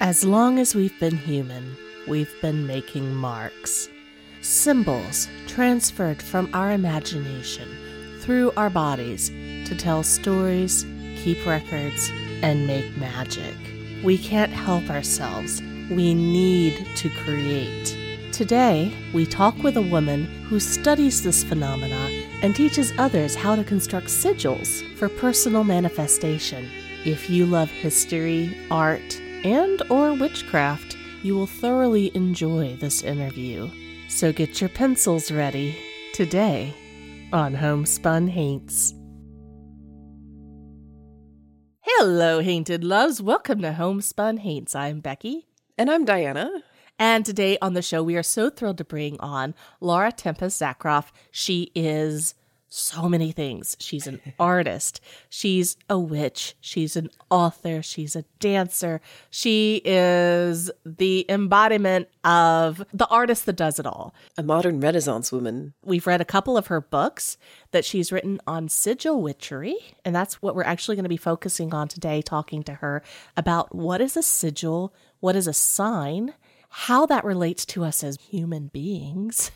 As long as we've been human, we've been making marks. Symbols transferred from our imagination through our bodies to tell stories, keep records, and make magic. We can't help ourselves. We need to create. Today, we talk with a woman who studies this phenomena and teaches others how to construct sigils for personal manifestation. If you love history, art, and or witchcraft, you will thoroughly enjoy this interview. So get your pencils ready today on Homespun Haints. Hello, Hainted Loves. Welcome to Homespun Haints. I'm Becky. And I'm Diana. And today on the show, we are so thrilled to bring on Laura Tempest Zakroff. She is so many things. She's an artist. She's a witch. She's an author. She's a dancer. She is the embodiment of the artist that does it all. A modern Renaissance woman. We've read a couple of her books that she's written on sigil witchery, and that's what we're actually going to be focusing on today, talking to her about what is a sigil, what is a sign, how that relates to us as human beings,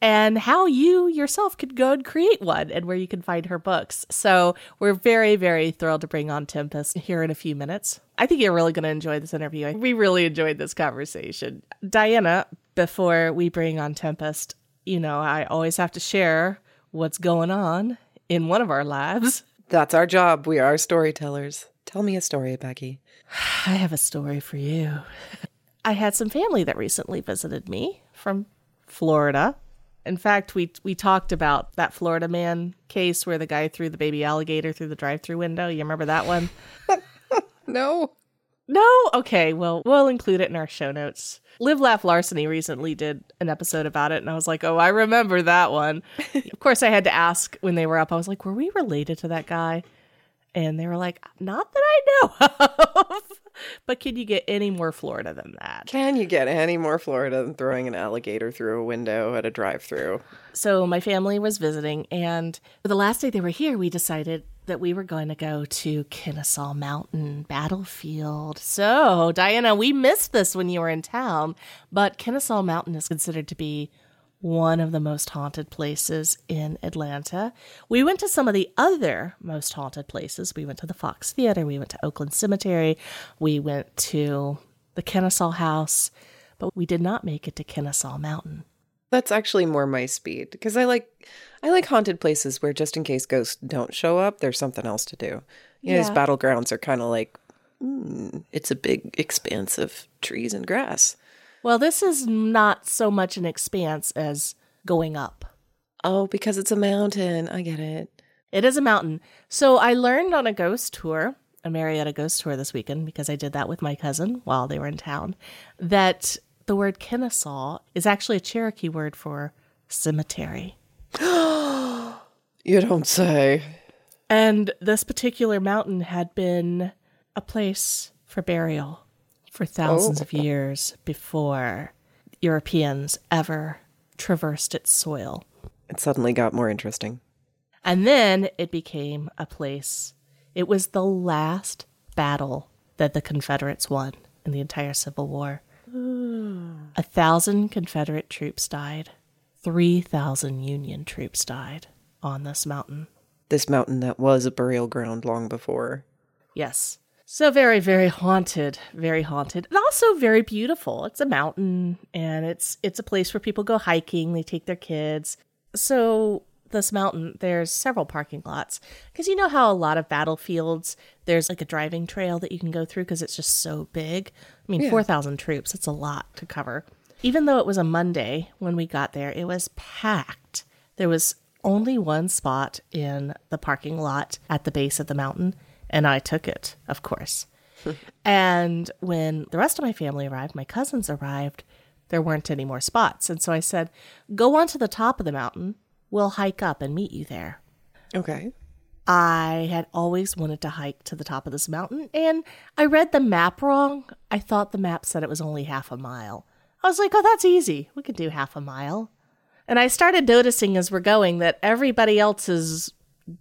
and how you yourself could go and create one and where you can find her books. So we're very, very thrilled to bring on Tempest here in a few minutes. I think you're really going to enjoy this interview. We really enjoyed this conversation. Diana, before we bring on Tempest, you know, I always have to share what's going on in one of our lives. That's our job. We are storytellers. Tell me a story, Becky. I have a story for you. I had some family that recently visited me from Florida. In fact, we we talked about that Florida man case where the guy threw the baby alligator through the drive-through window. You remember that one? no. No? Okay, well, we'll include it in our show notes. Live Laugh Larceny recently did an episode about it, and I was like, oh, I remember that one. of course, I had to ask when they were up, I was like, were we related to that guy? And they were like, not that I know of. but can you get any more Florida than that? Can you get any more Florida than throwing an alligator through a window at a drive through? So my family was visiting, and the last day they were here, we decided that we were going to go to Kennesaw Mountain Battlefield. So, Diana, we missed this when you were in town, but Kennesaw Mountain is considered to be one of the most haunted places in Atlanta. We went to some of the other most haunted places. We went to the Fox Theater, we went to Oakland Cemetery, we went to the Kennesaw House, but we did not make it to Kennesaw Mountain. That's actually more my speed because I like I like haunted places where just in case ghosts don't show up, there's something else to do. You know, these battlegrounds are kind of like mm, it's a big expanse of trees and grass. Well, this is not so much an expanse as going up. Oh, because it's a mountain. I get it. It is a mountain. So I learned on a ghost tour, a Marietta ghost tour this weekend, because I did that with my cousin while they were in town, that the word Kennesaw is actually a Cherokee word for cemetery. you don't say. And this particular mountain had been a place for burial for oh. thousands oh. of years before Europeans ever traversed its soil. It suddenly got more interesting. And then it became a place. It was the last battle that the Confederates won in the entire Civil War. Ah. a thousand Confederate troops died, 3,000 Union troops died on this mountain. This mountain that was a burial ground long before. Yes. So very, very haunted, very haunted, and also very beautiful. It's a mountain, and it's it's a place where people go hiking. They take their kids. So this mountain, there's several parking lots because you know how a lot of battlefields there's like a driving trail that you can go through because it's just so big. I mean, yeah. four thousand troops. It's a lot to cover. Even though it was a Monday when we got there, it was packed. There was only one spot in the parking lot at the base of the mountain and I took it, of course. and when the rest of my family arrived, my cousins arrived, there weren't any more spots. And so I said, Go on to the top of the mountain. We'll hike up and meet you there. Okay. I had always wanted to hike to the top of this mountain, and I read the map wrong. I thought the map said it was only half a mile. I was like, oh, that's easy. We can do half a mile. And I started noticing as we're going that everybody else is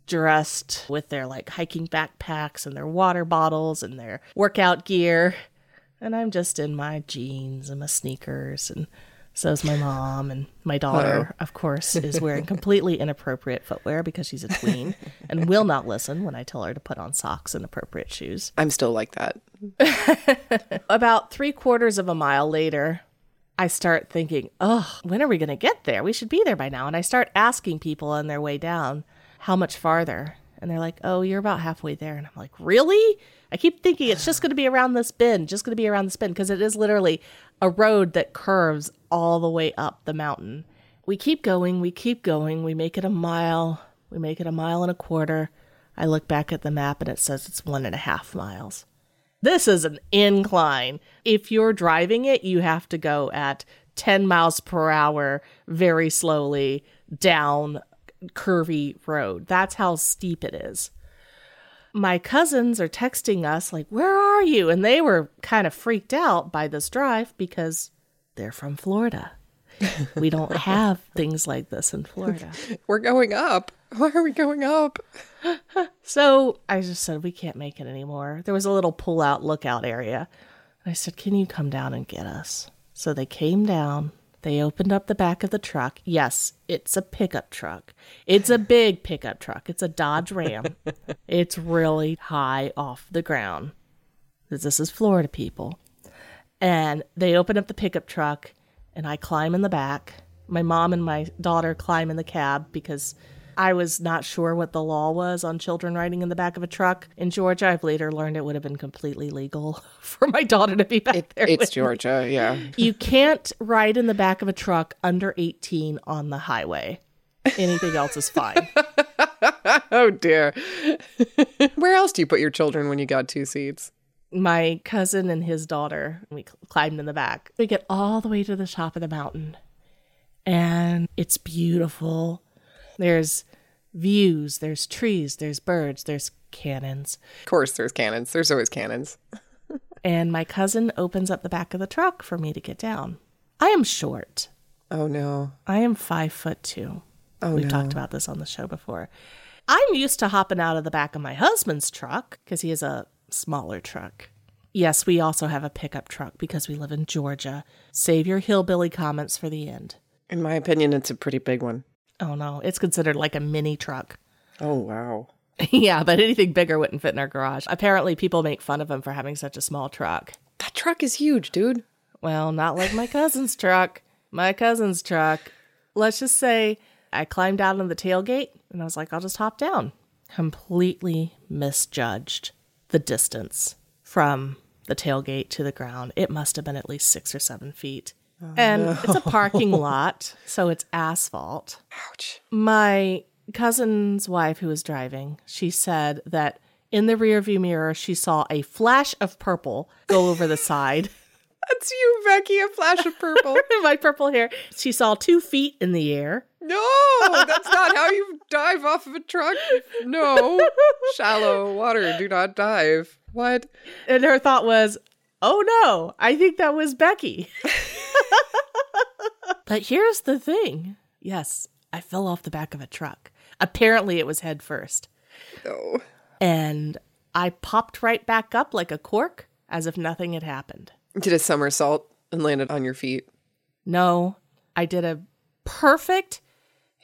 dressed with their like hiking backpacks and their water bottles and their workout gear. And I'm just in my jeans and my sneakers and so's my mom and my daughter, of course, is wearing completely inappropriate footwear because she's a tween and will not listen when I tell her to put on socks and appropriate shoes. I'm still like that. About three quarters of a mile later, I start thinking, oh, when are we going to get there? We should be there by now. And I start asking people on their way down, how much farther? And they're like, oh, you're about halfway there. And I'm like, really? I keep thinking it's just going to be around this bend, just going to be around this bend, because it is literally a road that curves all the way up the mountain. We keep going, we keep going, we make it a mile, we make it a mile and a quarter. I look back at the map and it says it's one and a half miles. This is an incline. If you're driving it, you have to go at 10 miles per hour very slowly down curvy road. That's how steep it is. My cousins are texting us, like, Where are you? And they were kind of freaked out by this drive because they're from Florida. we don't have things like this in Florida. We're going up. Why are we going up? so I just said, We can't make it anymore. There was a little pull out lookout area. And I said, Can you come down and get us? So they came down. They opened up the back of the truck. Yes, it's a pickup truck. It's a big pickup truck. It's a Dodge Ram. it's really high off the ground. This is Florida people. And they open up the pickup truck, and I climb in the back. My mom and my daughter climb in the cab because I was not sure what the law was on children riding in the back of a truck in Georgia. I've later learned it would have been completely legal for my daughter to be back it, there. It's Georgia, me. yeah. You can't ride in the back of a truck under 18 on the highway. Anything else is fine. oh dear. Where else do you put your children when you got two seats? My cousin and his daughter, we climbed in the back. We get all the way to the top of the mountain, and it's beautiful there's views, there's trees, there's birds, there's cannons. Of course, there's cannons. There's always cannons. and my cousin opens up the back of the truck for me to get down. I am short. Oh no. I am five foot two. Oh We've no. talked about this on the show before. I'm used to hopping out of the back of my husband's truck because he has a smaller truck. Yes, we also have a pickup truck because we live in Georgia. Save your hillbilly comments for the end. In my opinion, it's a pretty big one. Oh no, it's considered like a mini truck. Oh wow. yeah, but anything bigger wouldn't fit in our garage. Apparently, people make fun of him for having such a small truck. That truck is huge, dude. Well, not like my cousin's truck. My cousin's truck. Let's just say I climbed out on the tailgate and I was like, I'll just hop down. Completely misjudged the distance from the tailgate to the ground. It must have been at least six or seven feet. Oh, and no. it's a parking lot, so it's asphalt. Ouch. My cousin's wife, who was driving, she said that in the rearview mirror, she saw a flash of purple go over the side. That's you, Becky, a flash of purple. My purple hair. She saw two feet in the air. No, that's not how you dive off of a truck. No. Shallow water, do not dive. What? And her thought was, oh no, I think that was Becky. but here's the thing. Yes, I fell off the back of a truck. Apparently, it was head first. No. And I popped right back up like a cork as if nothing had happened. Did a somersault and landed on your feet? No, I did a perfect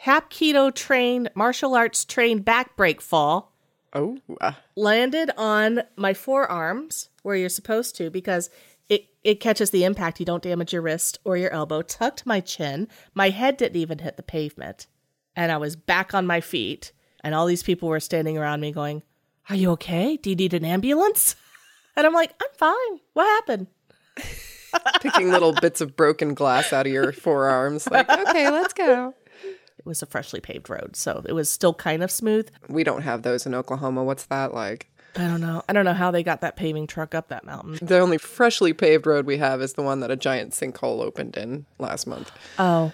Hapkido trained, martial arts trained back break fall. Oh. Uh. Landed on my forearms where you're supposed to because it, it catches the impact. You don't damage your wrist or your elbow. Tucked my chin. My head didn't even hit the pavement. And I was back on my feet. And all these people were standing around me going, Are you okay? Do you need an ambulance? And I'm like, I'm fine. What happened? Picking little bits of broken glass out of your forearms. Like, okay, let's go. It was a freshly paved road, so it was still kind of smooth. We don't have those in Oklahoma. What's that like? I don't know. I don't know how they got that paving truck up that mountain. The only freshly paved road we have is the one that a giant sinkhole opened in last month. Oh.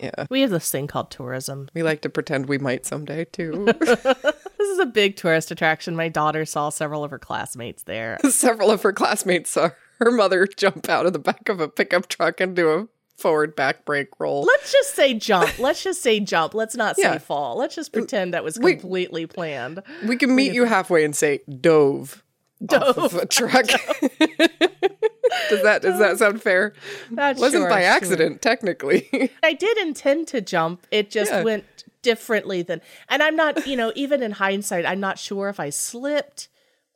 Yeah. We have this thing called tourism. We like to pretend we might someday too. this is a big tourist attraction. My daughter saw several of her classmates there. several of her classmates saw her mother jump out of the back of a pickup truck and do a forward back break roll. Let's just say jump. Let's just say jump. Let's not say yeah. fall. Let's just pretend that was completely we, planned. We can meet we you halfway and say dove. Dove. Off of a truck. Does that does that sound fair? That Wasn't sure, by sure. accident, technically. I did intend to jump. It just Yeah. went differently than and I'm not, you know, even in hindsight, I'm not sure if I slipped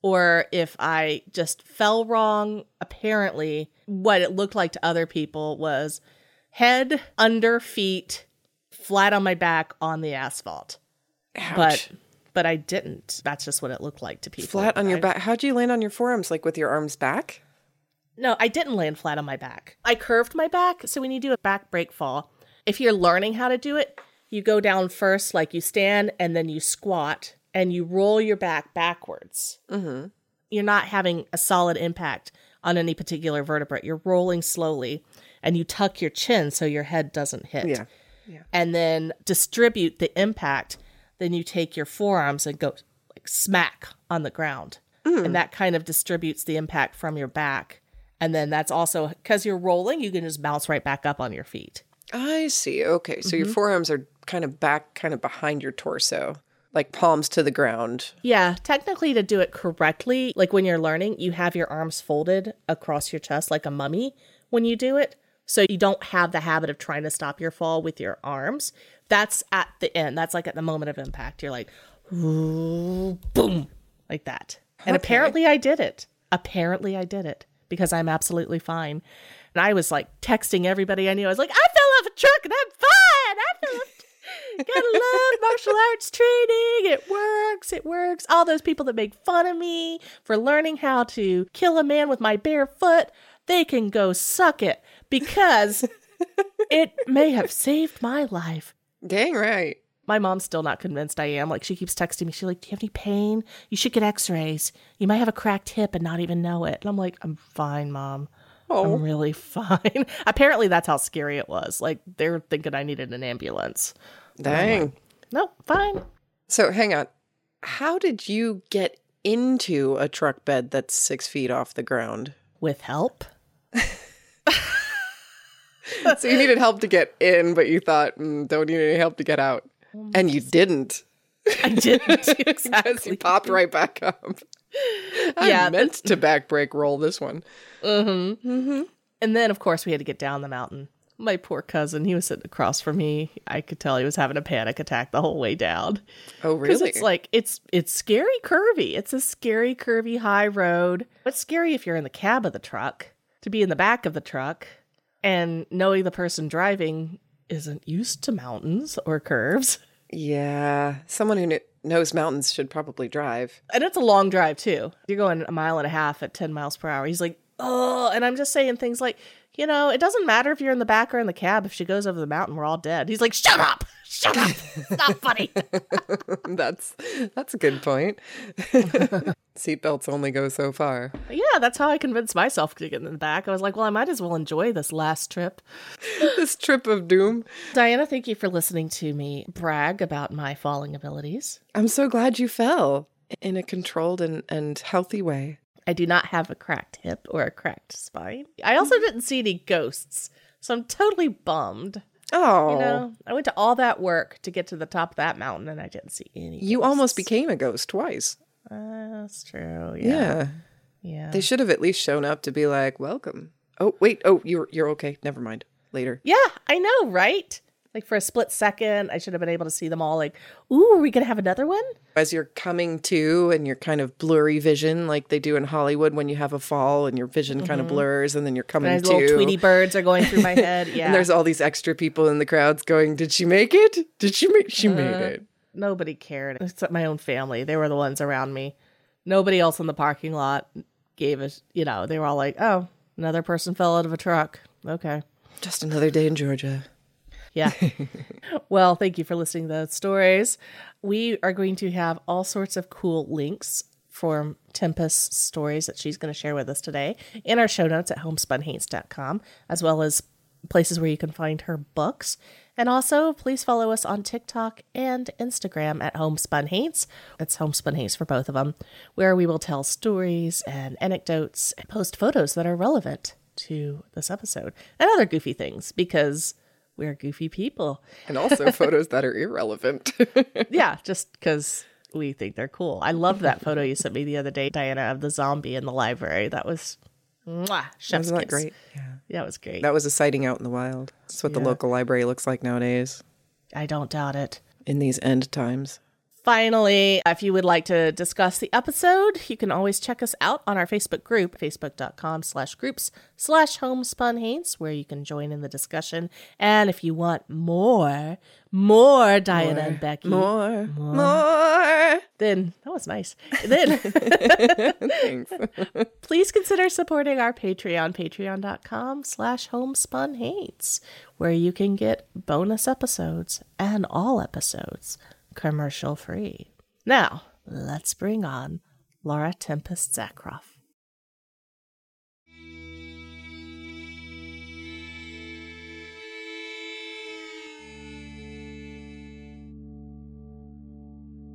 or if I just fell wrong. Apparently, what it looked like to other people was head under feet flat on my back on the asphalt. Ouch. But but I didn't. That's just what it looked like to people. flat on your back. How'd you land on your forearms? Like with your arms back? No, I didn't land flat on my back. I curved my back. So when you do a back break fall, if you're learning how to do it, you go down first, like you stand, and then you squat and you roll your back backwards. Mm-hmm. You're not having a solid impact on any particular vertebrae. You're rolling slowly and you tuck your chin so your head doesn't hit. Yeah. yeah. And then distribute the impact. Then you take your forearms and go like smack on the ground. And that kind of distributes the impact from your back. And then that's also because you're rolling, you can just bounce right back up on your feet. I see. Okay. So Mm-hmm. your forearms are kind of back, kind of behind your torso, like palms to the ground. Yeah, technically, to do it correctly, like when you're learning, you have your arms folded across your chest like a mummy when you do it. So you don't have the habit of trying to stop your fall with your arms. That's at the end. That's like at the moment of impact. You're like, boom, like that. And apparently, I did it. Apparently, I did it because I'm absolutely fine. And I was like texting everybody I knew. I was like, I fell off a truck and I'm fine. I fell off. Gotta love martial arts training. It works. It works. All those people that make fun of me for learning how to kill a man with my bare foot, they can go suck it because it may have saved my life. Dang right. My mom's still not convinced I am. Like she keeps texting me. She's like, "Do you have any pain? You should get X-rays. You might have a cracked hip and not even know it." And I'm like, "I'm fine, mom. Oh, I'm really fine." Apparently, that's how scary it was. Like they're thinking I needed an ambulance. Dang. No, fine. So hang on. How did you get into a truck bed that's six feet off the ground? With help. So you needed help to get in, but you thought, mm, don't need any help to get out. And you didn't. I didn't Because exactly. you popped right back up. I Yeah, meant to back break roll this one. Mm-hmm. And then, of course, we had to get down the mountain. My poor cousin, he was sitting across from me. I could tell he was having a panic attack the whole way down. Oh, really. Because it's like it's it's scary curvy. It's a scary curvy high road. It's scary if you're in the cab of the truck. To be in the back of the truck and knowing the person driving isn't used to mountains or curves. yeah. Someone who kn- knows mountains should probably drive. And it's a long drive too. You're going a mile and a half at 10 miles per hour. He's like, oh, and I'm just saying things like, you know, it doesn't matter if you're in the back or in the cab. If she goes over the mountain, we're all dead. He's like, shut up, shut up. It's not funny. that's that's a good point. Seatbelts only go so far. yeah, that's how I convinced myself to get in the back. I was like, well, I might as well enjoy this last trip. this trip of doom. Diana, thank you for listening to me brag about my falling abilities. I'm so glad you fell in a controlled and, and healthy way. I do not have a cracked hip or a cracked spine. I also didn't see any ghosts, so I'm totally bummed. Oh, You know, I went to all that work to get to the top of that mountain and I didn't see any. you almost became a ghost twice. Uh, that's true. Yeah. Yeah. Yeah. They should have at least shown up to be like, welcome. Oh, wait. Oh, you're you're okay. Never mind. Later. Yeah, I know, right? Like for a split second, I should have been able to see them all like, ooh, are we going to have another one? As you're coming to and you're kind of blurry vision like they do in Hollywood when you have a fall and your vision kind of mm-hmm. blurs and then you're coming And to. little Tweety birds are going through my head. Yeah. And there's all these extra people in the crowds going, "Did she make it? Did she make? She made uh, it." Nobody cared except my own family. They were the ones around me. Nobody else in the parking lot gave us, you know, they were all like, oh, another person fell out of a truck. Okay. Just another day in Georgia. Yeah. well, thank you for listening to those stories. We are going to have all sorts of cool links for Tempest's stories that she's going to share with us today in our show notes at homespunhaints.com, as well as places where you can find her books. And also, please follow us on TikTok and Instagram at Homespun Haints. It's Homespun Haints for both of them, where we will tell stories and anecdotes and post photos that are relevant to this episode and other goofy things because we're goofy people. And also photos that are irrelevant. Yeah, just because we think they're cool. I love that photo you sent me the other day, Diana, of the zombie in the library. That was Mwah, chef's Wasn't that kiss. great? Yeah. Yeah, it was great. That was a sighting out in the wild. That's what the local library looks like nowadays I don't doubt it. in these end times. Finally, if you would like to discuss the episode, you can always check us out on our Facebook group, facebook.com slash groups slash homespun haints, where you can join in the discussion. And if you want more, more Diana and Becky, More, more. then that was nice. Then Thanks. please consider supporting our Patreon, patreon.com slash homespun haints, where you can get bonus episodes and all episodes commercial free. Now, let's bring on Laura Tempest Zakroff.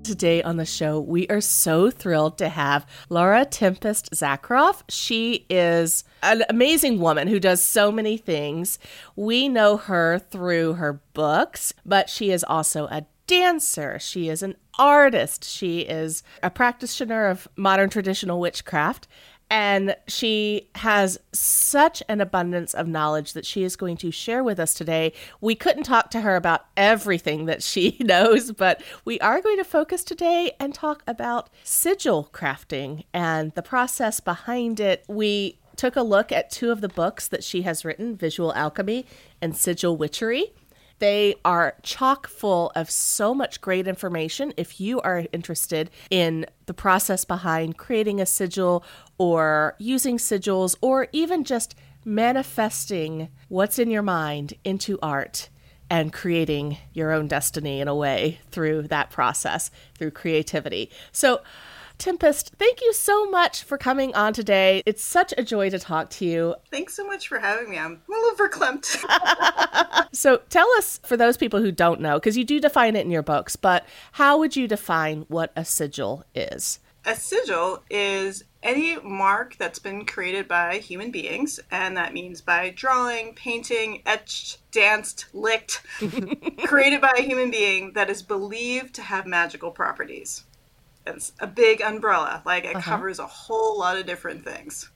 Today on the show, we are so thrilled to have Laura Tempest Zakroff. She is an amazing woman who does so many things. We know her through her books, but she is also a dancer. She is an artist. She is a practitioner of modern traditional witchcraft. And she has such an abundance of knowledge that she is going to share with us today. We couldn't talk to her about everything that she knows, but we are going to focus today and talk about sigil crafting and the process behind it. We took a look at two of the books that she has written Visual Alchemy and Sigil Witchery. They are chock full of so much great information. If you are interested in the process behind creating a sigil or using sigils or even just manifesting what's in your mind into art and creating your own destiny in a way through that process, through creativity. So, Tempest, thank you so much for coming on today. It's such a joy to talk to you. Thanks so much for having me. I'm a little verklempt. So tell us, for those people who don't know, because you do define it in your books, but how would you define what a sigil is? a sigil is any mark that's been created by human beings, and that means by drawing, painting, etched, danced, licked, created by a human being that is believed to have magical properties. It's a big umbrella, like it uh-huh. covers a whole lot of different things.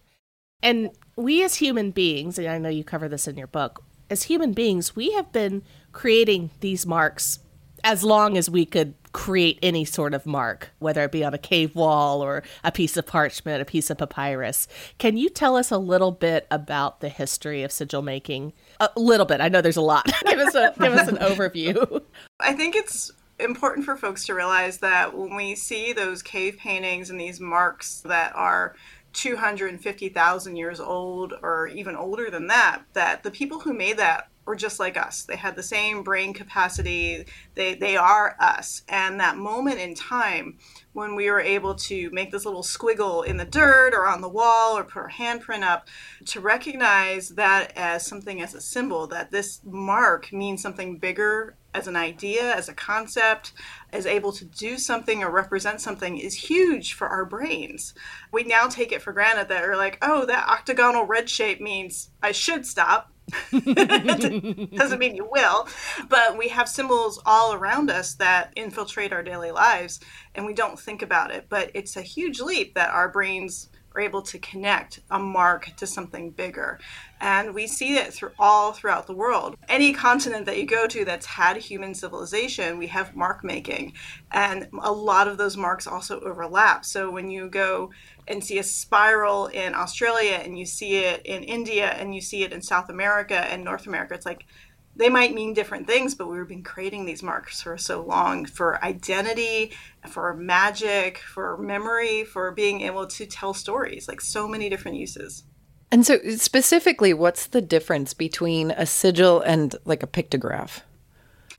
And we as human beings, and I know you cover this in your book, as human beings, we have been creating these marks as long as we could create any sort of mark, whether it be on a cave wall or a piece of parchment, a piece of papyrus. Can you tell us a little bit about the history of sigil making? A little bit. I know there's a lot. give us a give us an overview. I think it's important for folks to realize that when we see those cave paintings and these marks that are 250,000 years old or even older than that, that the people who made that were just like us. They had the same brain capacity. They, they are us. And that moment in time when we were able to make this little squiggle in the dirt or on the wall or put our handprint up, to recognize that as something as a symbol, that this mark means something bigger as an idea, as a concept, is able to do something or represent something is huge for our brains. We now take it for granted that we're like, oh, that octagonal red shape means I should stop. Doesn't mean you will, but we have symbols all around us that infiltrate our daily lives and we don't think about it. But it's a huge leap that our brains are able to connect a mark to something bigger. And we see it through all throughout the world. Any continent that you go to that's had human civilization, we have mark making. And a lot of those marks also overlap. So when you go and see a spiral in Australia and you see it in India and you see it in South America and North America, it's like they might mean different things, but we've been creating these marks for so long for identity, for magic, for memory, for being able to tell stories, like so many different uses. And so, specifically, what's the difference between a sigil and like a pictograph?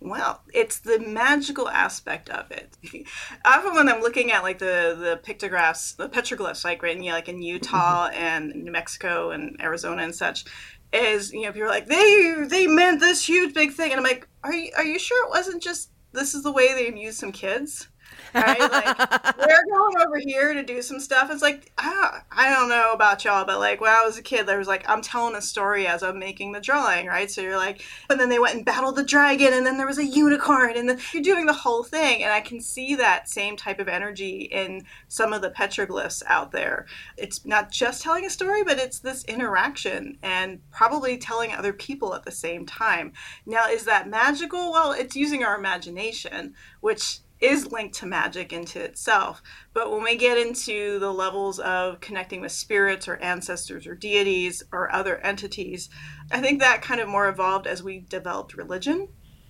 Well, it's the magical aspect of it. Often when I'm looking at like the the pictographs, the petroglyphs, like right in like in Utah mm-hmm. and New Mexico and Arizona and such, is you know people are like they they meant this huge big thing, and I'm like, are you are you sure it wasn't just this is the way they amused some kids? Right? Like, we're going over here to do some stuff. It's like, ah, I don't know about y'all, but like when I was a kid, there was like, I'm telling a story as I'm making the drawing, right? So you're like, and then they went and battled the dragon, and then there was a unicorn, and then you're doing the whole thing. And I can see that same type of energy in some of the petroglyphs out there. It's not just telling a story, but it's this interaction and probably telling other people at the same time. Now, is that magical? Well, it's using our imagination, which is linked to magic into itself. But when we get into the levels of connecting with spirits or ancestors or deities or other entities, I think that kind of more evolved as we developed religion.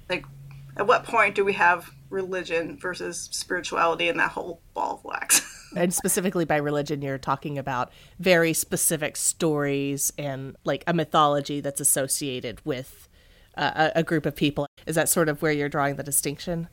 Like, at what point do we have religion versus spirituality and that whole ball of wax? and specifically by religion, you're talking about very specific stories and like a mythology that's associated with uh, a, a group of people. Is that sort of where you're drawing the distinction?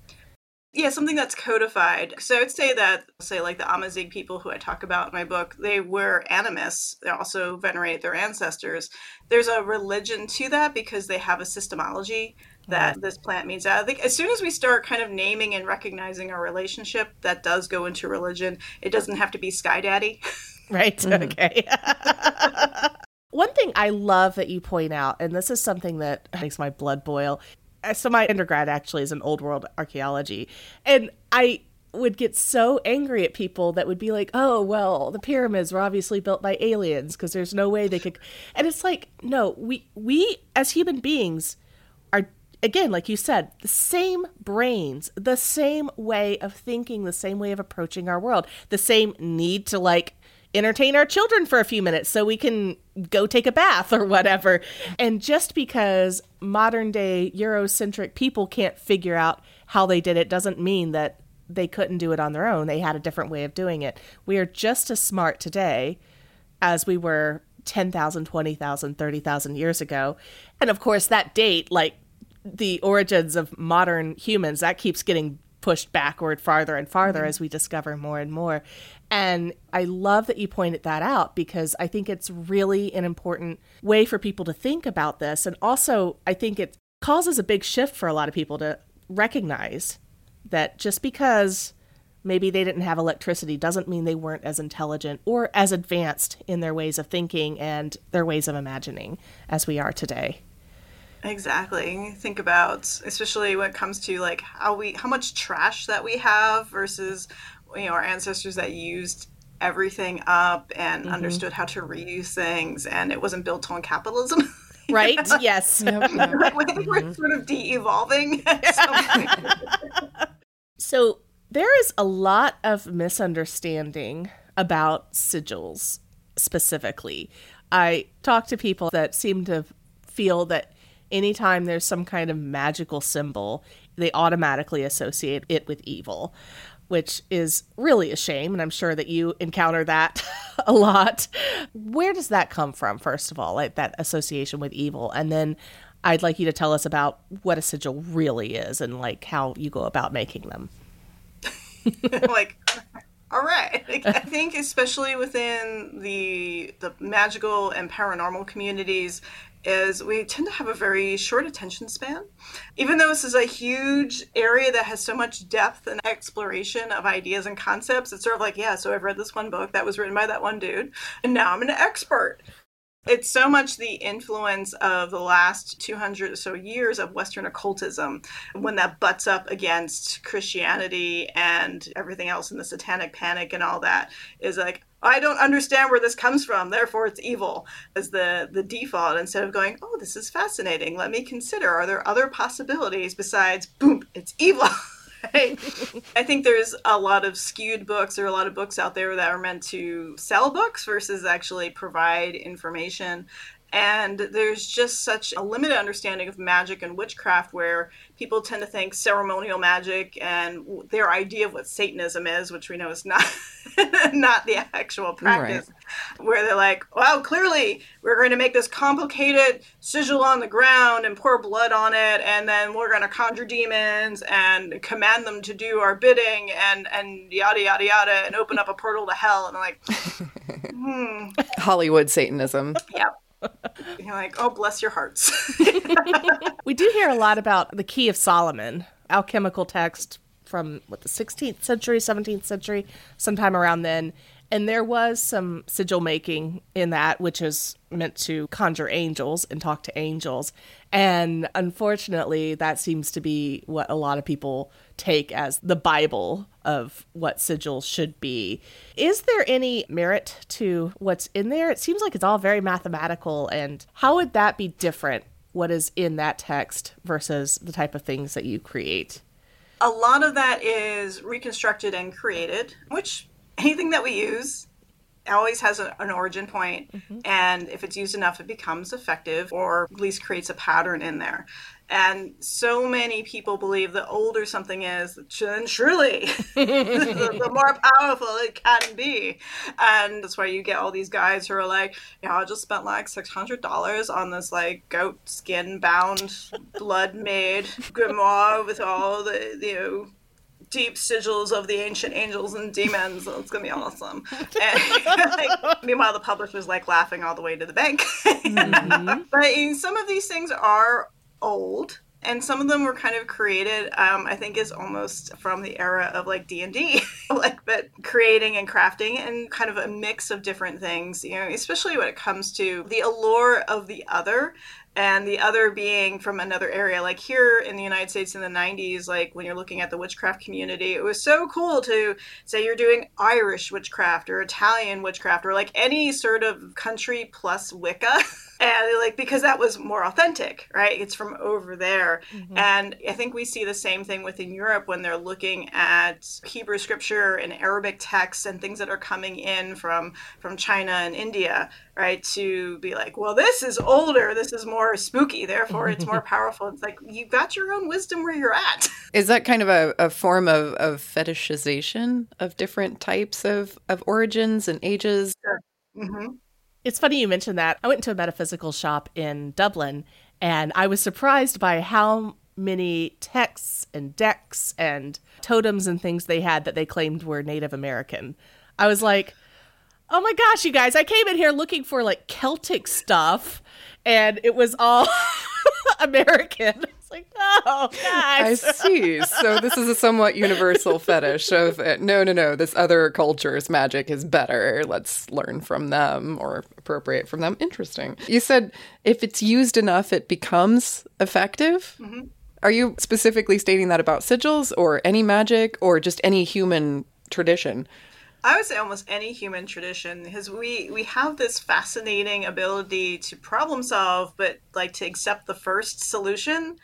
Yeah, something that's codified. So I would say that, say, like the Amazigh people who I talk about in my book, they were animists. They also venerate their ancestors. There's a religion to that because they have a systemology that this plant means. I think as soon as we start kind of naming and recognizing our relationship, that does go into religion. It doesn't have to be Sky Daddy. Right. Mm-hmm. Okay. One thing I love that you point out, and this is something that makes my blood boil, Uh, so my undergrad actually is in old world archaeology and i would get so angry at people that would be like oh well the pyramids were obviously built by aliens because there's no way they could and it's like no we we as human beings are again like you said the same brains the same way of thinking the same way of approaching our world the same need to like entertain our children for a few minutes so we can go take a bath or whatever. And just because modern day Eurocentric people can't figure out how they did it doesn't mean that they couldn't do it on their own. They had a different way of doing it. We are just as smart today as we were 10,000, 20,000, 30,000 years ago. And of course, that date, like the origins of modern humans, that keeps getting pushed backward farther and farther mm-hmm. as we discover more and more. And I love that you pointed that out because I think it's really an important way for people to think about this. And also, I think it causes a big shift for a lot of people to recognize that just because maybe they didn't have electricity doesn't mean they weren't as intelligent or as advanced in their ways of thinking and their ways of imagining as we are today. Exactly. Think about especially when it comes to like how we how much trash that we have versus you know our ancestors that used everything up and mm-hmm. understood how to reuse things and it wasn't built on capitalism. Right? yes. Yep, yep. I think we're mm-hmm. sort of de-evolving. so there is a lot of misunderstanding about sigils specifically. I talk to people that seem to feel that anytime there's some kind of magical symbol, they automatically associate it with evil, which is really a shame. And I'm sure that you encounter that a lot. Where does that come from, first of all, like that association with evil? And then I'd like you to tell us about what a sigil really is and like how you go about making them. like all right. I think especially within the the magical and paranormal communities, is we tend to have a very short attention span. Even though this is a huge area that has so much depth and exploration of ideas and concepts, it's sort of like, yeah, so I've read this one book that was written by that one dude, and now I'm an expert. It's so much the influence of the last 200 or so years of Western occultism when that butts up against Christianity and everything else in the satanic panic and all that is like, I don't understand where this comes from, therefore it's evil as the, the default instead of going, oh, this is fascinating. Let me consider are there other possibilities besides, boom, it's evil? I think there's a lot of skewed books. Are a lot of books out there that are meant to sell books versus actually provide information. And there's just such a limited understanding of magic and witchcraft where people tend to think ceremonial magic and their idea of what Satanism is, which we know is not not the actual practice, right. where they're like, well, clearly we're going to make this complicated sigil on the ground and pour blood on it, and then we're going to conjure demons and command them to do our bidding and, and yada, yada, yada, and open up a portal to hell. And I'm like, hmm. Hollywood Satanism. Yep. You're like, oh, bless your hearts. we do hear a lot about the Key of Solomon, alchemical text from what the 16th century, 17th century, sometime around then. And there was some sigil making in that, which is meant to conjure angels and talk to angels. And unfortunately, that seems to be what a lot of people take as the Bible of what sigils should be. Is there any merit to what's in there? It seems like it's all very mathematical. And how would that be different, what is in that text versus the type of things that you create? A lot of that is reconstructed and created, which anything that we use always has a, an origin point, mm-hmm. and if it's used enough it becomes effective or at least creates a pattern in there and so many people believe the older something is then surely the, the, more powerful it can be and that's why you get all these guys who are like yeah i just spent like $600 on this like goat skin bound blood made grimoire with all the you know deep sigils of the ancient angels and demons. It's gonna be awesome. And, like, meanwhile, the publisher's like laughing all the way to the bank. mm-hmm. But some of these things are old and some of them were kind of created um, i think is almost from the era of like d&d like but creating and crafting and kind of a mix of different things you know especially when it comes to the allure of the other and the other being from another area. Like here in the united states in the 90s like when you're looking at the witchcraft community it was so cool to say you're doing irish witchcraft or italian witchcraft or like any sort of country plus wicca and like because that was more authentic right? It's from over there. Mm-hmm. and i think we see the same thing within europe when they're looking at hebrew scripture and arabic texts and things that are coming in from from china and india right? To be like well this is older. This is more spooky. Therefore it's more powerful. It's like you've got your own wisdom where you're at. Is that kind of a, a form of, of fetishization of different types of, of origins and ages? Sure. mm-hmm. It's funny you mentioned that. I went to a metaphysical shop in Dublin and I was surprised by how many texts and decks and totems and things they had that they claimed were Native American. I was like, oh my gosh, you guys, I came in here looking for like Celtic stuff and it was all American. It's like, oh. I see. So this is a somewhat universal fetish of uh, no, no, no. This other culture's magic is better. Let's learn from them or appropriate from them. Interesting. You said if it's used enough, it becomes effective. Mm-hmm. Are you specifically stating that about sigils or any magic or just any human tradition? I would say almost any human tradition because we we have this fascinating ability to problem solve, but like to accept the first solution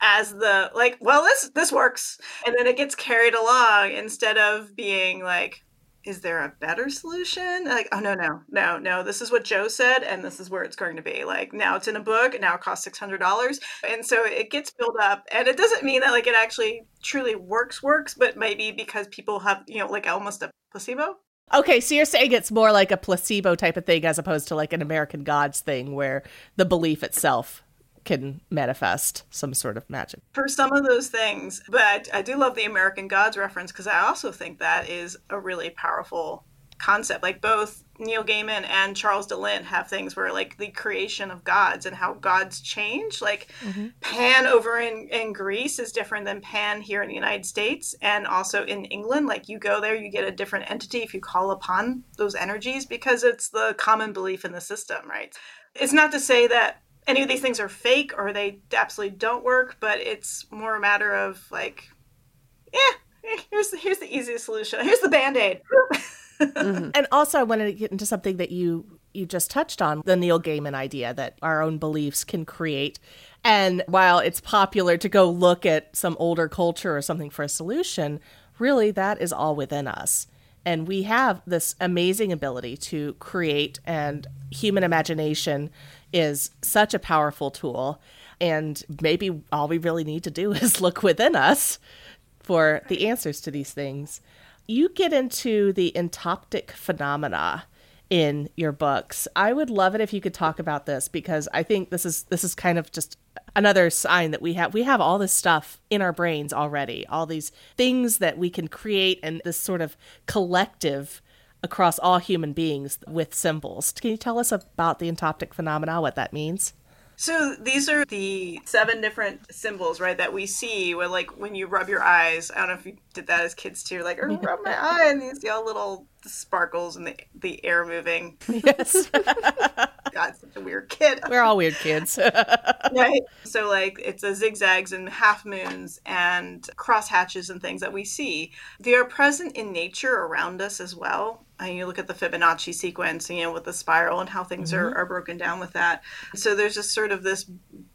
as the like, well, this this works, and then it gets carried along instead of being like, is there a better solution? Like, oh no, no, no, no. This is what Joe said, and this is where it's going to be. Like now it's in a book, now it costs six hundred dollars, and so it gets built up. And it doesn't mean that like it actually truly works, works, but maybe because people have you know like almost a placebo. Okay, so you're saying it's more like a placebo type of thing as opposed to like an American Gods thing where the belief itself can manifest some sort of magic. For some of those things, but I do love the American Gods reference because I also think that is a really powerful concept. Like both Neil Gaiman and Charles de Lint have things where like the creation of gods and how gods change. Like mm-hmm. Pan over in, in Greece is different than Pan here in the United States and also in England. Like you go there, you get a different entity if you call upon those energies because it's the common belief in the system, right? It's not to say that any of these things are fake or they absolutely don't work, but it's more a matter of like, yeah, here's the, here's the easiest solution. Here's the band aid. mm-hmm. And also, I wanted to get into something that you you just touched on the Neil Gaiman idea that our own beliefs can create. And while it's popular to go look at some older culture or something for a solution, really that is all within us. And we have this amazing ability to create, and human imagination is such a powerful tool. And maybe all we really need to do is look within us for the answers to these things you get into the entoptic phenomena in your books. I would love it if you could talk about this because I think this is this is kind of just another sign that we have we have all this stuff in our brains already, all these things that we can create and this sort of collective across all human beings with symbols. Can you tell us about the entoptic phenomena, what that means? So these are the seven different symbols, right, that we see when like when you rub your eyes. I don't know if you did that as kids too, like oh, rub my eye and you see all little sparkles and the the air moving. Yes. God, such a weird kid. We're all weird kids. right. So like it's the zigzags and half moons and cross hatches and things that we see. They are present in nature around us as well. And you look at the Fibonacci sequence, you know, with the spiral and how things mm-hmm. are, are broken down with that. So there's just sort of this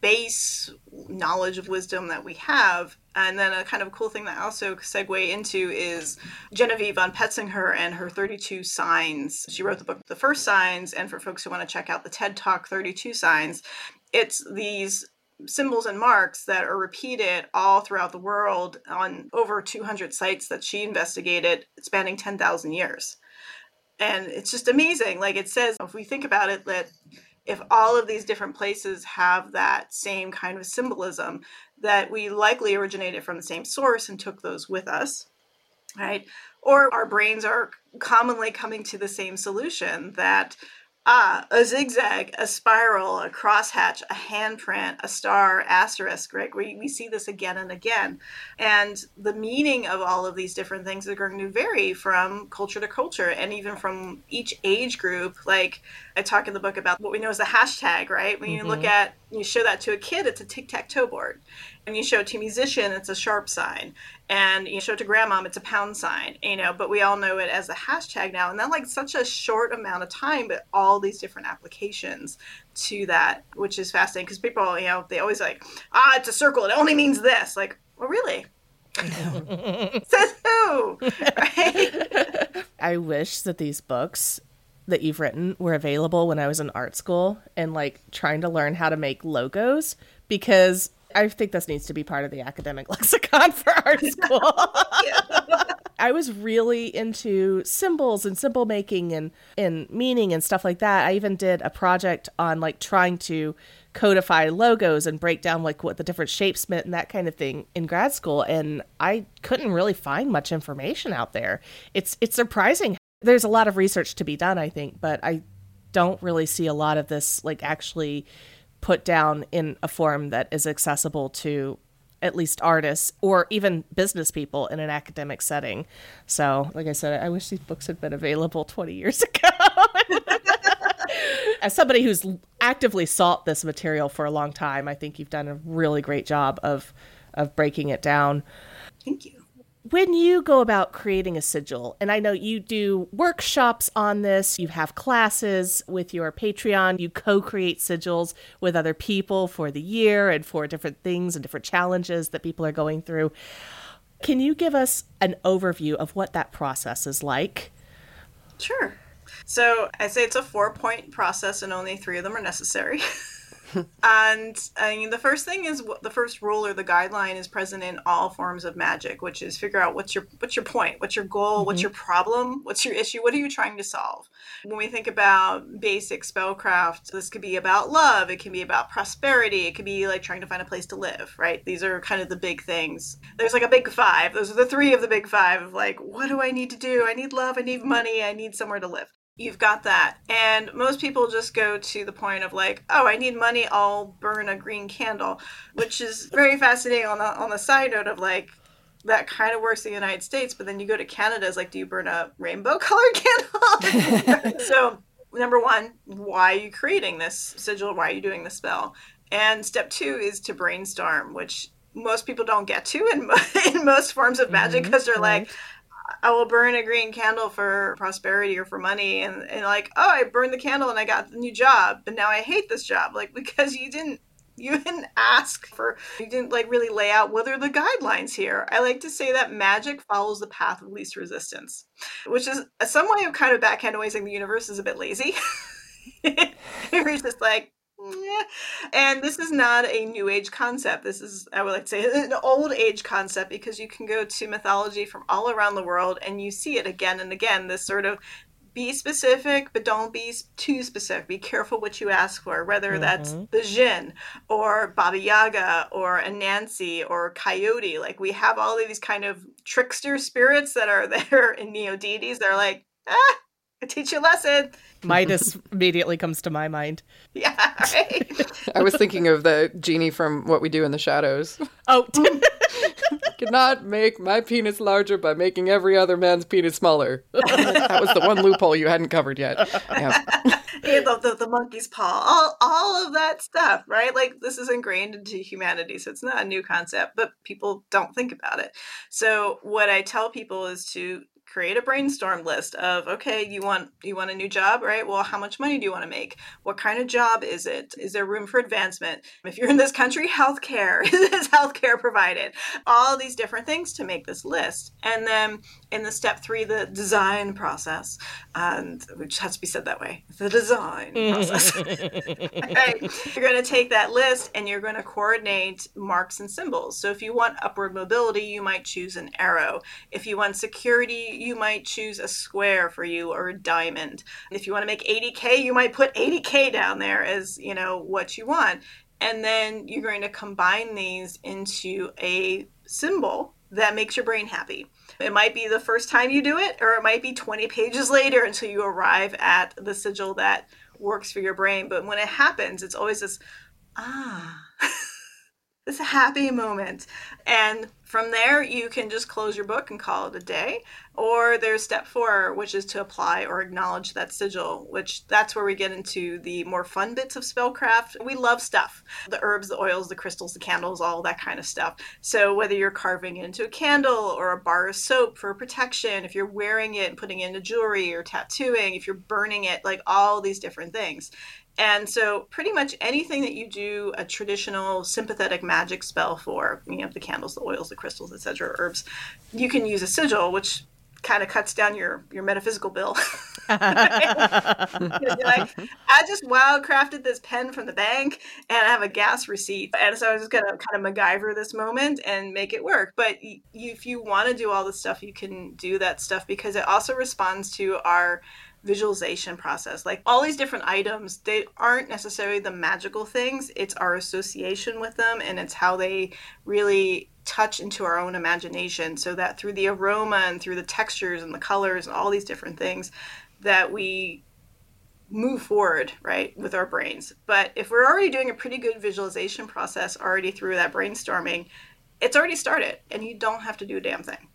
base knowledge of wisdom that we have. And then a kind of cool thing that I also segue into is Genevieve von Petzinger and her 32 signs. She wrote the book The First Signs, and for folks who want to check out the TED Talk 32 Signs, it's these symbols and marks that are repeated all throughout the world on over 200 sites that she investigated spanning 10,000 years. And it's just amazing. Like it says, if we think about it, that if all of these different places have that same kind of symbolism, that we likely originated from the same source and took those with us, right? Or our brains are commonly coming to the same solution that Ah, a zigzag, a spiral, a crosshatch, a handprint, a star, asterisk, right? We, we see this again and again. And the meaning of all of these different things are going to vary from culture to culture and even from each age group. Like I talk in the book about what we know as a hashtag, right? When you mm-hmm. look at, you show that to a kid, it's a tic tac toe board. And you show it to a musician, it's a sharp sign. And you show it to grandmom, it's a pound sign, you know, but we all know it as a hashtag now. And then like such a short amount of time, but all these different applications to that, which is fascinating because people, you know, they always like, ah, it's a circle, it only means this. Like, well, really? Says who? Right? I wish that these books that you've written were available when I was in art school and like trying to learn how to make logos because I think this needs to be part of the academic lexicon for art school. I was really into symbols and symbol making and, and meaning and stuff like that. I even did a project on like trying to codify logos and break down like what the different shapes meant and that kind of thing in grad school and I couldn't really find much information out there. It's it's surprising. There's a lot of research to be done, I think, but I don't really see a lot of this like actually put down in a form that is accessible to at least artists or even business people in an academic setting. So, like I said, I wish these books had been available 20 years ago. As somebody who's actively sought this material for a long time, I think you've done a really great job of of breaking it down. Thank you when you go about creating a sigil, and I know you do workshops on this, you have classes with your Patreon, you co create sigils with other people for the year and for different things and different challenges that people are going through. Can you give us an overview of what that process is like? Sure. So I say it's a four point process, and only three of them are necessary. and I mean, the first thing is the first rule or the guideline is present in all forms of magic, which is figure out what's your what's your point, what's your goal, mm-hmm. what's your problem, what's your issue, what are you trying to solve. When we think about basic spellcraft, this could be about love, it can be about prosperity, it could be like trying to find a place to live, right? These are kind of the big things. There's like a big five. Those are the three of the big five of like, what do I need to do? I need love, I need money, I need somewhere to live you've got that. And most people just go to the point of like, oh, I need money, I'll burn a green candle, which is very fascinating on the on the side note of like that kind of works in the United States, but then you go to Canada, it's like, do you burn a rainbow colored candle? so number one, why are you creating this sigil? Why are you doing the spell? And step two is to brainstorm, which most people don't get to in, in most forms of magic because mm-hmm, they're like, I will burn a green candle for prosperity or for money and, and like, oh, I burned the candle and I got the new job, but now I hate this job. Like because you didn't you didn't ask for you didn't like really lay out what are the guidelines here. I like to say that magic follows the path of least resistance, which is some way of kind of backhanding saying the universe is a bit lazy. it's just like yeah. And this is not a new age concept. This is, I would like to say, an old age concept because you can go to mythology from all around the world and you see it again and again. This sort of be specific, but don't be too specific. Be careful what you ask for, whether mm-hmm. that's the Djinn or Baba Yaga or Anansi or Coyote. Like we have all of these kind of trickster spirits that are there in neo deities. They're like, ah, teach you a lesson. Midas immediately comes to my mind. Yeah, right. I was thinking of the genie from What We Do in the Shadows. Oh, Cannot make my penis larger by making every other man's penis smaller. that was the one loophole you hadn't covered yet. Yeah. Yeah, the, the, the monkey's paw, all, all of that stuff, right? Like this is ingrained into humanity, so it's not a new concept, but people don't think about it. So what I tell people is to create a brainstorm list of okay you want you want a new job right? Well how much money do you want to make? What kind of job is it? Is there room for advancement? If you're in this country healthcare is healthcare provided. All these different things to make this list. And then in the step three the design process and which has to be said that way the design process. Right. you're going to take that list and you're going to coordinate marks and symbols. So if you want upward mobility you might choose an arrow. If you want security you might choose a square for you or a diamond. If you want to make 80K, you might put 80K down there as, you know, what you want. And then you're going to combine these into a symbol that makes your brain happy. It might be the first time you do it, or it might be 20 pages later until you arrive at the sigil that works for your brain. But when it happens, it's always this, ah, this happy moment. And from there, you can just close your book and call it a day. Or there's step four, which is to apply or acknowledge that sigil, which that's where we get into the more fun bits of spellcraft. We love stuff the herbs, the oils, the crystals, the candles, all that kind of stuff. So whether you're carving it into a candle or a bar of soap for protection, if you're wearing it and putting it into jewelry or tattooing, if you're burning it, like all these different things. And so, pretty much anything that you do a traditional sympathetic magic spell for, you know, the candles, the oils, the crystals, etc., herbs, you can use a sigil, which kind of cuts down your your metaphysical bill. like, I just wild crafted this pen from the bank, and I have a gas receipt, and so I was just gonna kind of MacGyver this moment and make it work. But if you want to do all this stuff, you can do that stuff because it also responds to our visualization process. Like all these different items, they aren't necessarily the magical things, it's our association with them and it's how they really touch into our own imagination so that through the aroma and through the textures and the colors and all these different things that we move forward right with our brains. But if we're already doing a pretty good visualization process already through that brainstorming it's already started and you don't have to do a damn thing.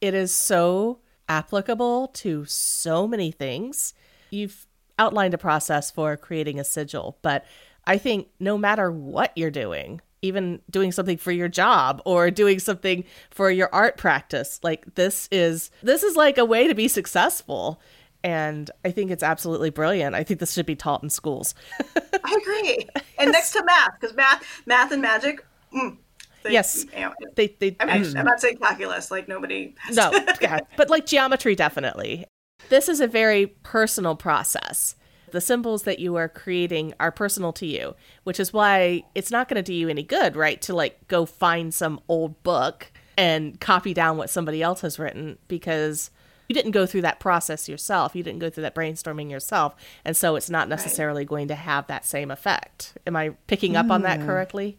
It is so applicable to so many things. You've outlined a process for creating a sigil, but I think no matter what you're doing, even doing something for your job or doing something for your art practice, like this is this is like a way to be successful. And I think it's absolutely brilliant. I think this should be taught in schools. I agree. And next to math, because math, math and magic, mm, they, yes, you know, they they. I mean, I'm not saying calculus, like nobody. no, yeah, but like geometry, definitely. This is a very personal process. The symbols that you are creating are personal to you, which is why it's not going to do you any good, right? To like go find some old book and copy down what somebody else has written because you didn't go through that process yourself. You didn't go through that brainstorming yourself. And so it's not necessarily right. going to have that same effect. Am I picking up mm. on that mm. correctly?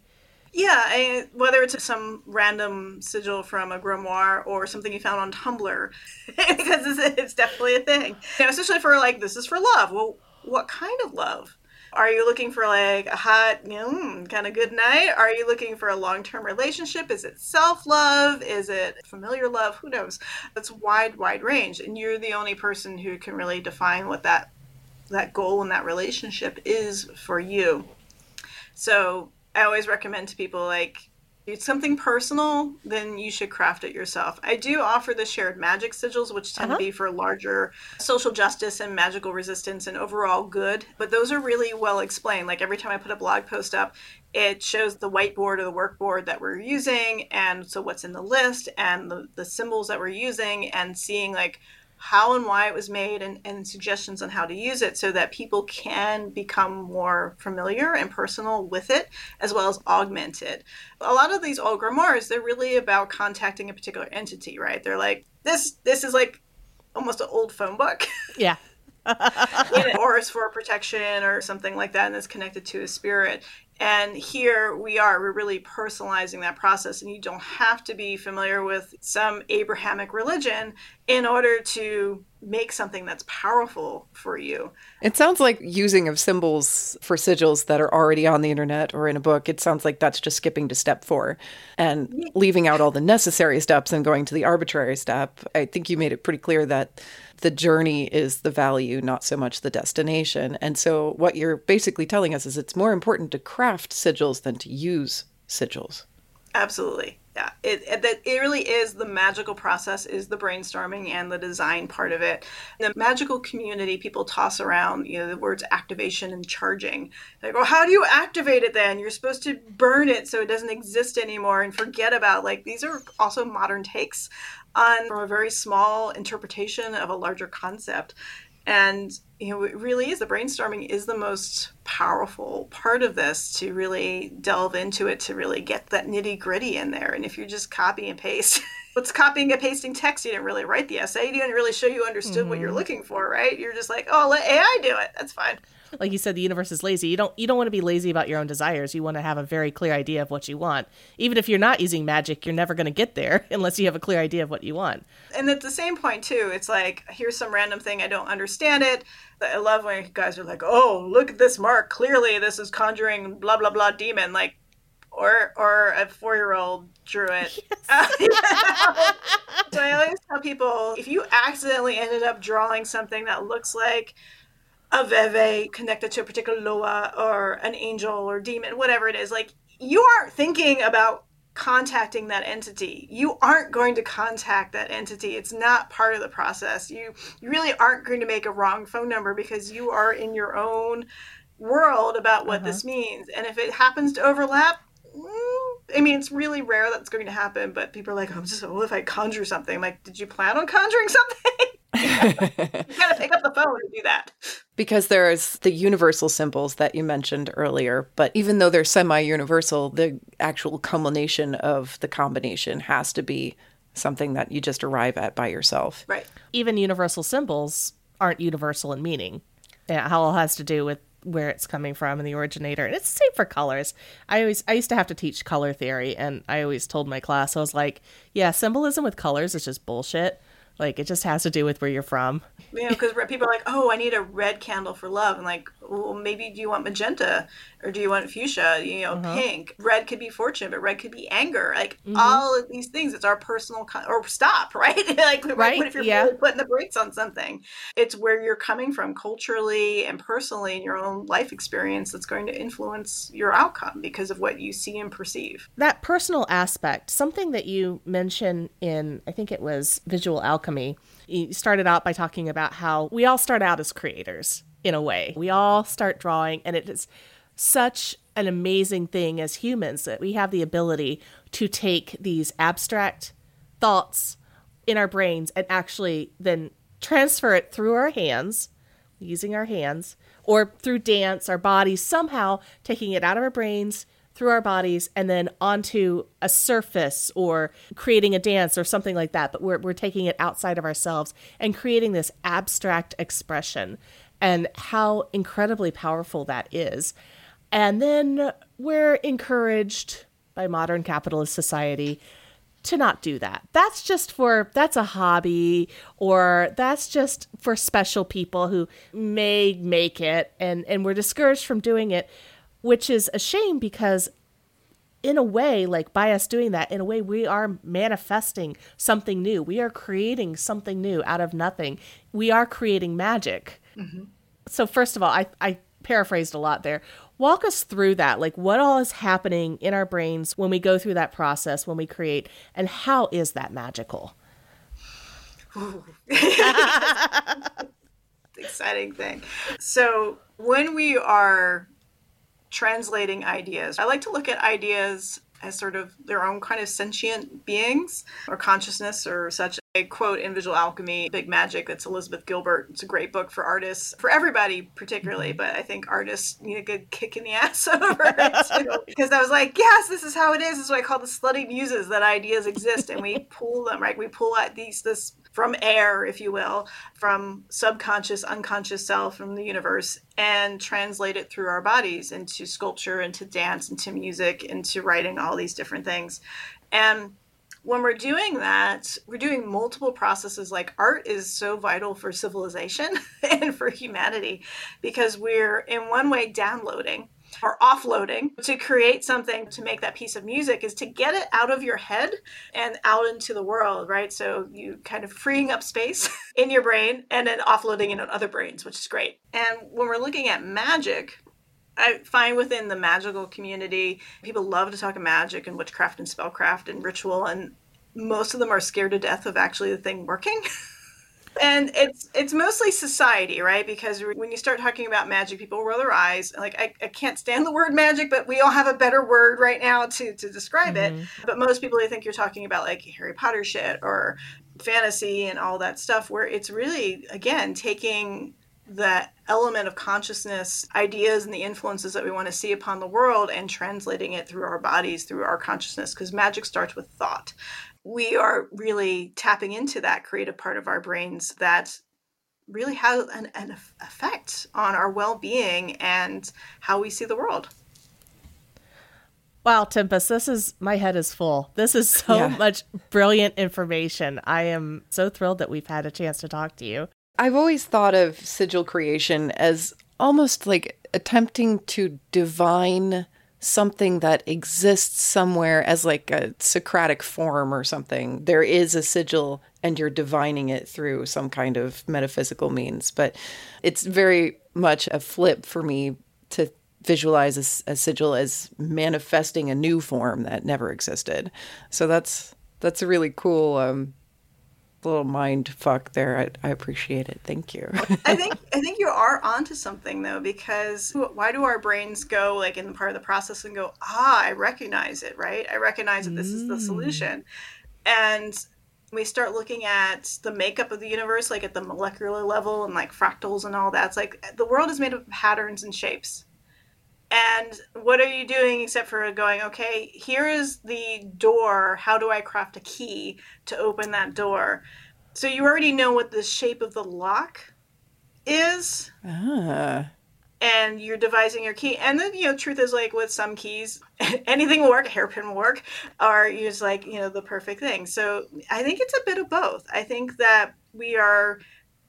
Yeah, I, whether it's some random sigil from a grimoire or something you found on Tumblr, because it's, it's, definitely a thing. Especially for like, this is for love. Well, what kind of love? Are you looking for like a hot, mm, kind of good night? Are you looking for a long term relationship? Is it self love? Is it familiar love? Who knows? It's wide, wide range, and you're the only person who can really define what that that goal and that relationship is for you. So I always recommend to people like it's something personal, then you should craft it yourself. I do offer the shared magic sigils, which tend uh-huh. to be for larger social justice and magical resistance and overall good. But those are really well explained. Like every time I put a blog post up, it shows the whiteboard or the workboard that we're using, and so what's in the list, and the, the symbols that we're using, and seeing like how and why it was made and, and suggestions on how to use it so that people can become more familiar and personal with it as well as augment it. A lot of these old grimoires, they're really about contacting a particular entity, right? They're like, this this is like almost an old phone book. Yeah. or it's for protection or something like that and it's connected to a spirit And here we are, we're really personalizing that process. And you don't have to be familiar with some Abrahamic religion in order to make something that's powerful for you. It sounds like using of symbols for sigils that are already on the internet or in a book. It sounds like that's just skipping to step four and leaving out all the necessary steps and going to the arbitrary step. I think you made it pretty clear that the journey is the value, not so much the destination. And so, what you're basically telling us is it's more important to craft sigils than to use sigils. Absolutely. Yeah, it, it, it really is the magical process is the brainstorming and the design part of it. The magical community, people toss around you know the words activation and charging. Like, well, how do you activate it then? You're supposed to burn it so it doesn't exist anymore and forget about like these are also modern takes on from a very small interpretation of a larger concept. And you know, it really is the brainstorming is the most powerful part of this to really delve into it to really get that nitty gritty in there. And if you just copy and paste, what's copying and pasting text? You didn't really write the essay. You didn't really show you understood mm-hmm. what you're mm-hmm. looking for, right? You're just like, oh, let AI do it. That's fine like you said the universe is lazy. You don't you don't want to be lazy about your own desires. You want to have a very clear idea of what you want. Even if you're not using magic you're never going to get there unless you have a clear idea of what you want. And at the same point too it's like here's some random thing i don't understand it. I love when guys are like oh look at this mark. Clearly this is conjuring blah blah blah demon like or or a four year old drew it. Yes. so I always tell people if you accidentally ended up drawing something that looks like a veve connected to a particular loa or an angel or demon, whatever it is, like you aren't thinking about contacting that entity. You aren't going to contact that entity. It's not part of the process. You you really aren't going to make a wrong phone number because you are in your own world about what uh-huh. this means. And if it happens to overlap, mm, I mean, it's really rare that's going to happen, but people are like, I'm just, what if I conjure something? I'm like, did you plan on conjuring something? You gotta pick up the phone and do that. Because there's the universal symbols that you mentioned earlier, but even though they're semi universal, the actual culmination of the combination has to be something that you just arrive at by yourself. Right. Even universal symbols aren't universal in meaning. Yeah, how it has to do with where it's coming from and the originator. And it's the same for colors. I always I used to have to teach color theory and I always told my class, I was like, yeah, symbolism with colors is just bullshit. Like it just has to do with where you're from. You know, because people are like, "Oh, I need a red candle for love," and like, well, maybe do you want magenta or do you want fuchsia? You know, uh-huh. pink. Red could be fortune, but red could be anger. Like mm-hmm. all of these things, it's our personal con- or stop, right? like, right? What if you're yeah. putting the brakes on something? It's where you're coming from culturally and personally in your own life experience that's going to influence your outcome because of what you see and perceive. That personal aspect, something that you mentioned in, I think it was visual alchemy. You started out by talking about how we all start out as creators in a way. We all start drawing, and it is such an amazing thing as humans that we have the ability to take these abstract thoughts in our brains and actually then transfer it through our hands, using our hands, or through dance, our bodies, somehow taking it out of our brains, through our bodies, and then onto a surface or creating a dance or something like that. But we're, we're taking it outside of ourselves and creating this abstract expression and how incredibly powerful that is. And then we're encouraged by modern capitalist society to not do that. That's just for that's a hobby or that's just for special people who may make it and and we're discouraged from doing it, which is a shame because in a way like by us doing that in a way we are manifesting something new. We are creating something new out of nothing. We are creating magic. Mm-hmm so first of all, I, I paraphrased a lot there. Walk us through that. Like, what all is happening in our brains when we go through that process, when we create, and how is that magical? exciting thing. So, when we are translating ideas, I like to look at ideas as sort of their own kind of sentient beings or consciousness or such. A quote in Visual Alchemy, Big Magic, that's Elizabeth Gilbert. It's a great book for artists, for everybody particularly, mm-hmm. but I think artists need a good kick in the ass over it Because I was like, yes, this is how it is. This is what I call the slutty muses, that ideas exist and we pull them, right? We pull at these, this from air, if you will, from subconscious, unconscious self from the universe, and translate it through our bodies into sculpture, into dance, into music, into writing, all these different things. And when we're doing that, we're doing multiple processes. Like art is so vital for civilization and for humanity because we're in one way downloading or offloading to create something to make that piece of music is to get it out of your head and out into the world, right? So you kind of freeing up space in your brain and then offloading it on other brains, which is great. And when we're looking at magic, I find within the magical community, people love to talk of magic and witchcraft and spellcraft and ritual, and most of them are scared to death of actually the thing working. and it's it's mostly society right? Because when you start talking about magic people roll their eyes. Like I, I can't stand the word magic but we all have a better word right now to to describe mm-hmm. it but most people they think you're talking about like harry potter shit or fantasy and all that stuff where it's really again taking that element of consciousness ideas and the influences that we want to see upon the world and translating it through our bodies through our consciousness because magic starts with thought we are really tapping into that creative part of our brains that really has an, an effect on our well-being and how we see the world Wow, Tempest, this is my head is full. This is so yeah. much brilliant information. I am so thrilled that we've had a chance to talk to you. I've always thought of sigil creation as almost like attempting to divine something that exists somewhere as like a Socratic form or something. There is a sigil and you're divining it through some kind of metaphysical means. But it's very much a flip for me to visualize a, a sigil as manifesting a new form that never existed. So that's that's a really cool um, little mind fuck there. I, I appreciate it. Thank you. I think I think you are onto something though, because why do our brains go like in the part of the process and go, ah, I recognize it, right? I recognize that this mm. is the solution, and we start looking at the makeup of the universe, like at the molecular level and like fractals and all that. It's like the world is made of patterns and shapes. And what are you doing except for going, okay, here is the door. How do I craft a key to open that door? So you already know what the shape of the lock is. Ah. And you're devising your key. And then, you know, truth is like with some keys, anything will work, a hairpin will work, or you just like, you know, the perfect thing. So I think it's a bit of both. I think that we are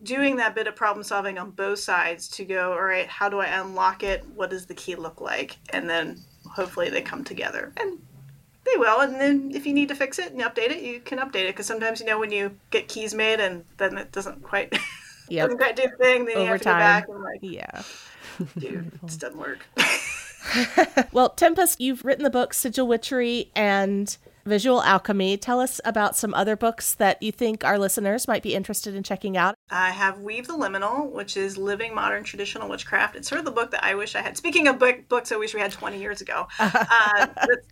doing that bit of problem solving on both sides to go, all right, how do I unlock it? What does the key look like? And then hopefully they come together. And they will. And then if you need to fix it and update it, you can update it. Because sometimes, you know, when you get keys made and then it doesn't quite, yep. doesn't quite do the thing, then Over you have to time. go back and like, yeah, dude, it doesn't work. well, Tempest, you've written the book Sigil Witchery and Visual Alchemy. Tell us about some other books that you think our listeners might be interested in checking out. I have Weave the Liminal, which is Living Modern Traditional Witchcraft. It's sort of the book that I wish I had. Speaking of book, books I wish we had 20 years ago, uh,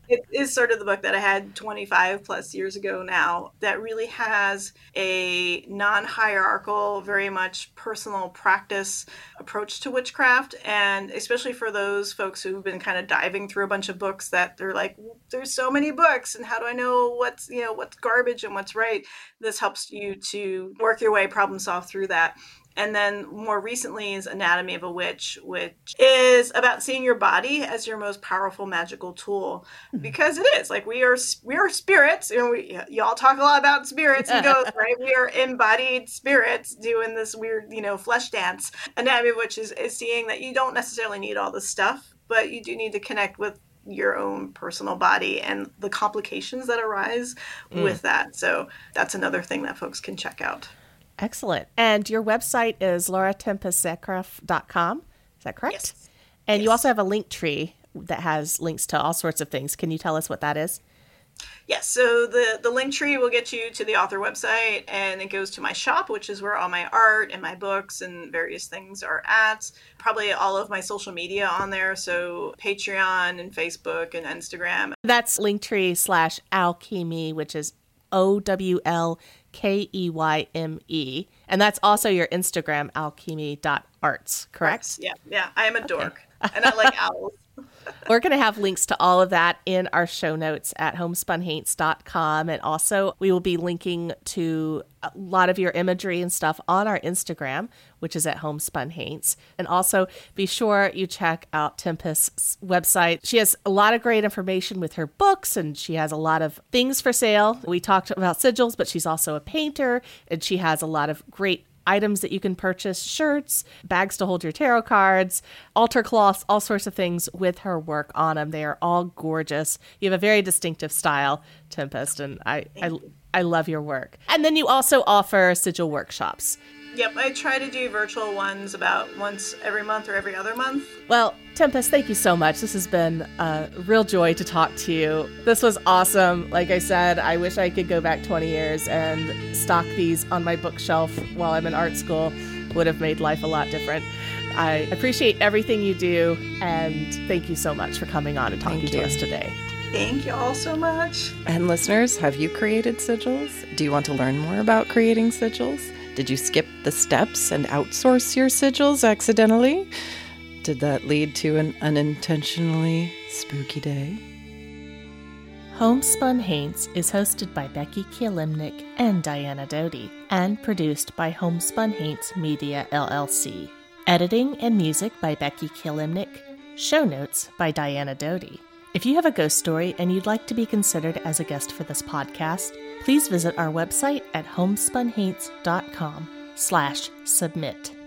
it is sort of the book that I had 25 plus years ago now that really has a non hierarchical, very much personal practice approach to witchcraft. And especially for those folks who've been kind of diving through a bunch of books that they're like, there's so many books, and how do I know what's, you know, what's garbage and what's right? This helps you to work your way, problem solve through that. And then more recently is Anatomy of a Witch, which is about seeing your body as your most powerful magical tool, hmm. because it is. Like we are, we are spirits. You know, we y'all talk a lot about spirits and ghosts, right? We are embodied spirits doing this weird, you know, flesh dance. Anatomy of a Witch is, is seeing that you don't necessarily need all this stuff, but you do need to connect with your own personal body and the complications that arise mm. with that. So that's another thing that folks can check out. Excellent. And your website is lauratempestzakroff.com. Is that correct? Yes. And yes. you also have a link tree that has links to all sorts of things. Can you tell us what that is? Yes, so the, the link tree will get you to the author website and it goes to my shop, which is where all my art and my books and various things are at. Probably all of my social media on there, so Patreon and Facebook and Instagram. That's linktree slash alchemy, which is O W L K E Y M E. And that's also your Instagram, owlkeyme.arts, correct? Yeah, yeah. I am a dork. and I like owls. We're going to have links to all of that in our show notes at homespunhaints.com. And also, we will be linking to a lot of your imagery and stuff on our Instagram, which is at Homespun Haints. And also be sure you check out Tempest's website. She has a lot of great information with her books and she has a lot of things for sale. We talked about sigils, but she's also a painter and she has a lot of great items that you can purchase shirts, bags to hold your tarot cards, altar cloths, all sorts of things with her work on them. They are all gorgeous. You have a very distinctive style, Tempest, and I, I, I love your work. And then you also offer sigil workshops. Yep, I try to do virtual ones about once every month or every other month. Well, Tempest, thank you so much. This has been a real joy to talk to you. This was awesome. Like I said, I wish I could go back 20 years and stock these on my bookshelf while I'm in art school. Would have made life a lot different. I appreciate everything you do, and thank you so much for coming on and talking to us today. Thank you all so much. And listeners, have you created sigils? Do you want to learn more about creating sigils? Did you skip the steps and outsource your sigils accidentally? Did that lead to an unintentionally spooky day? Homespun Haints is hosted by Becky Kielimnik and Diana Doty and produced by Homespun Haints Media LLC. Editing and music by Becky Kielimnik. Show notes by Diana Doty. If you have a ghost story and you'd like to be considered as a guest for this podcast, please visit our website at homespunhaints.com slash submit.